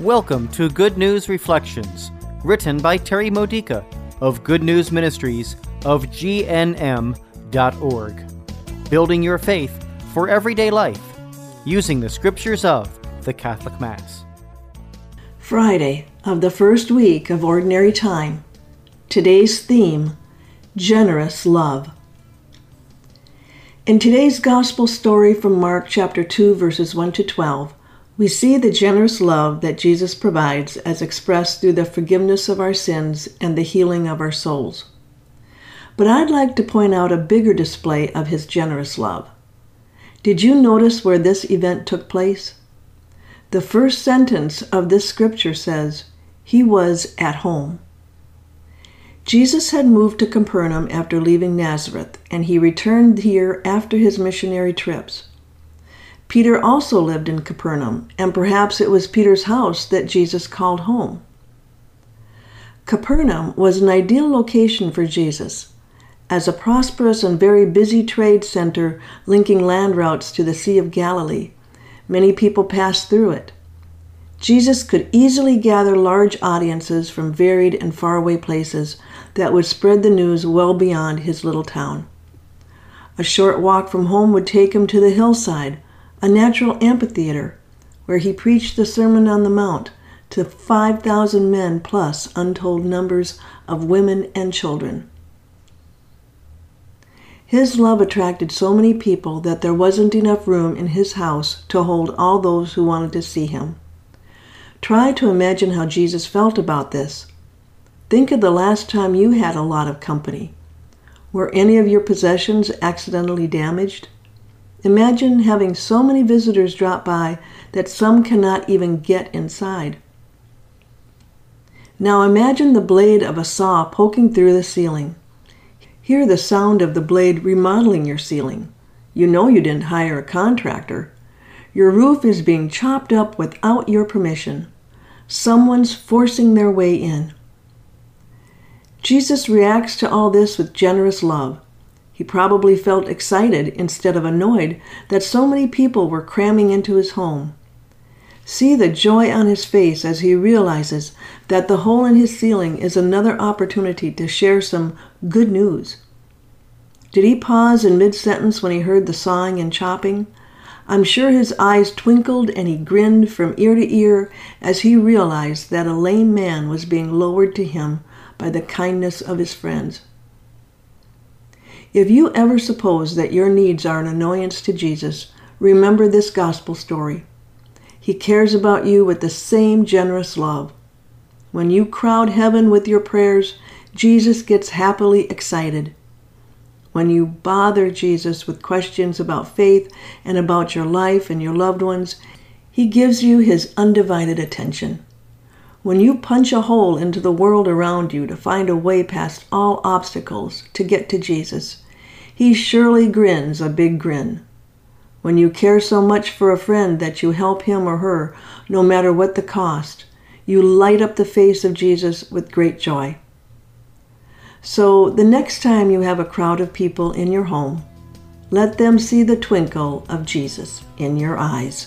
Welcome to Good News Reflections, written by Terry Modica of Good News Ministries of GNM.org. Building your faith for everyday life using the scriptures of the Catholic Mass. Friday of the first week of Ordinary Time. Today's theme Generous Love. In today's Gospel story from Mark chapter 2, verses 1 to 12, we see the generous love that Jesus provides as expressed through the forgiveness of our sins and the healing of our souls. But I'd like to point out a bigger display of his generous love. Did you notice where this event took place? The first sentence of this scripture says, He was at home. Jesus had moved to Capernaum after leaving Nazareth, and he returned here after his missionary trips. Peter also lived in Capernaum, and perhaps it was Peter's house that Jesus called home. Capernaum was an ideal location for Jesus. As a prosperous and very busy trade center linking land routes to the Sea of Galilee, many people passed through it. Jesus could easily gather large audiences from varied and faraway places that would spread the news well beyond his little town. A short walk from home would take him to the hillside, a natural amphitheater, where he preached the Sermon on the Mount to 5,000 men plus untold numbers of women and children. His love attracted so many people that there wasn't enough room in his house to hold all those who wanted to see him. Try to imagine how Jesus felt about this. Think of the last time you had a lot of company. Were any of your possessions accidentally damaged? Imagine having so many visitors drop by that some cannot even get inside. Now imagine the blade of a saw poking through the ceiling. Hear the sound of the blade remodeling your ceiling. You know you didn't hire a contractor. Your roof is being chopped up without your permission. Someone's forcing their way in. Jesus reacts to all this with generous love. He probably felt excited instead of annoyed that so many people were cramming into his home. See the joy on his face as he realizes that the hole in his ceiling is another opportunity to share some good news. Did he pause in mid sentence when he heard the sawing and chopping? I'm sure his eyes twinkled and he grinned from ear to ear as he realized that a lame man was being lowered to him by the kindness of his friends. If you ever suppose that your needs are an annoyance to Jesus, remember this gospel story. He cares about you with the same generous love. When you crowd heaven with your prayers, Jesus gets happily excited. When you bother Jesus with questions about faith and about your life and your loved ones, he gives you his undivided attention. When you punch a hole into the world around you to find a way past all obstacles to get to Jesus, he surely grins a big grin. When you care so much for a friend that you help him or her, no matter what the cost, you light up the face of Jesus with great joy. So the next time you have a crowd of people in your home, let them see the twinkle of Jesus in your eyes.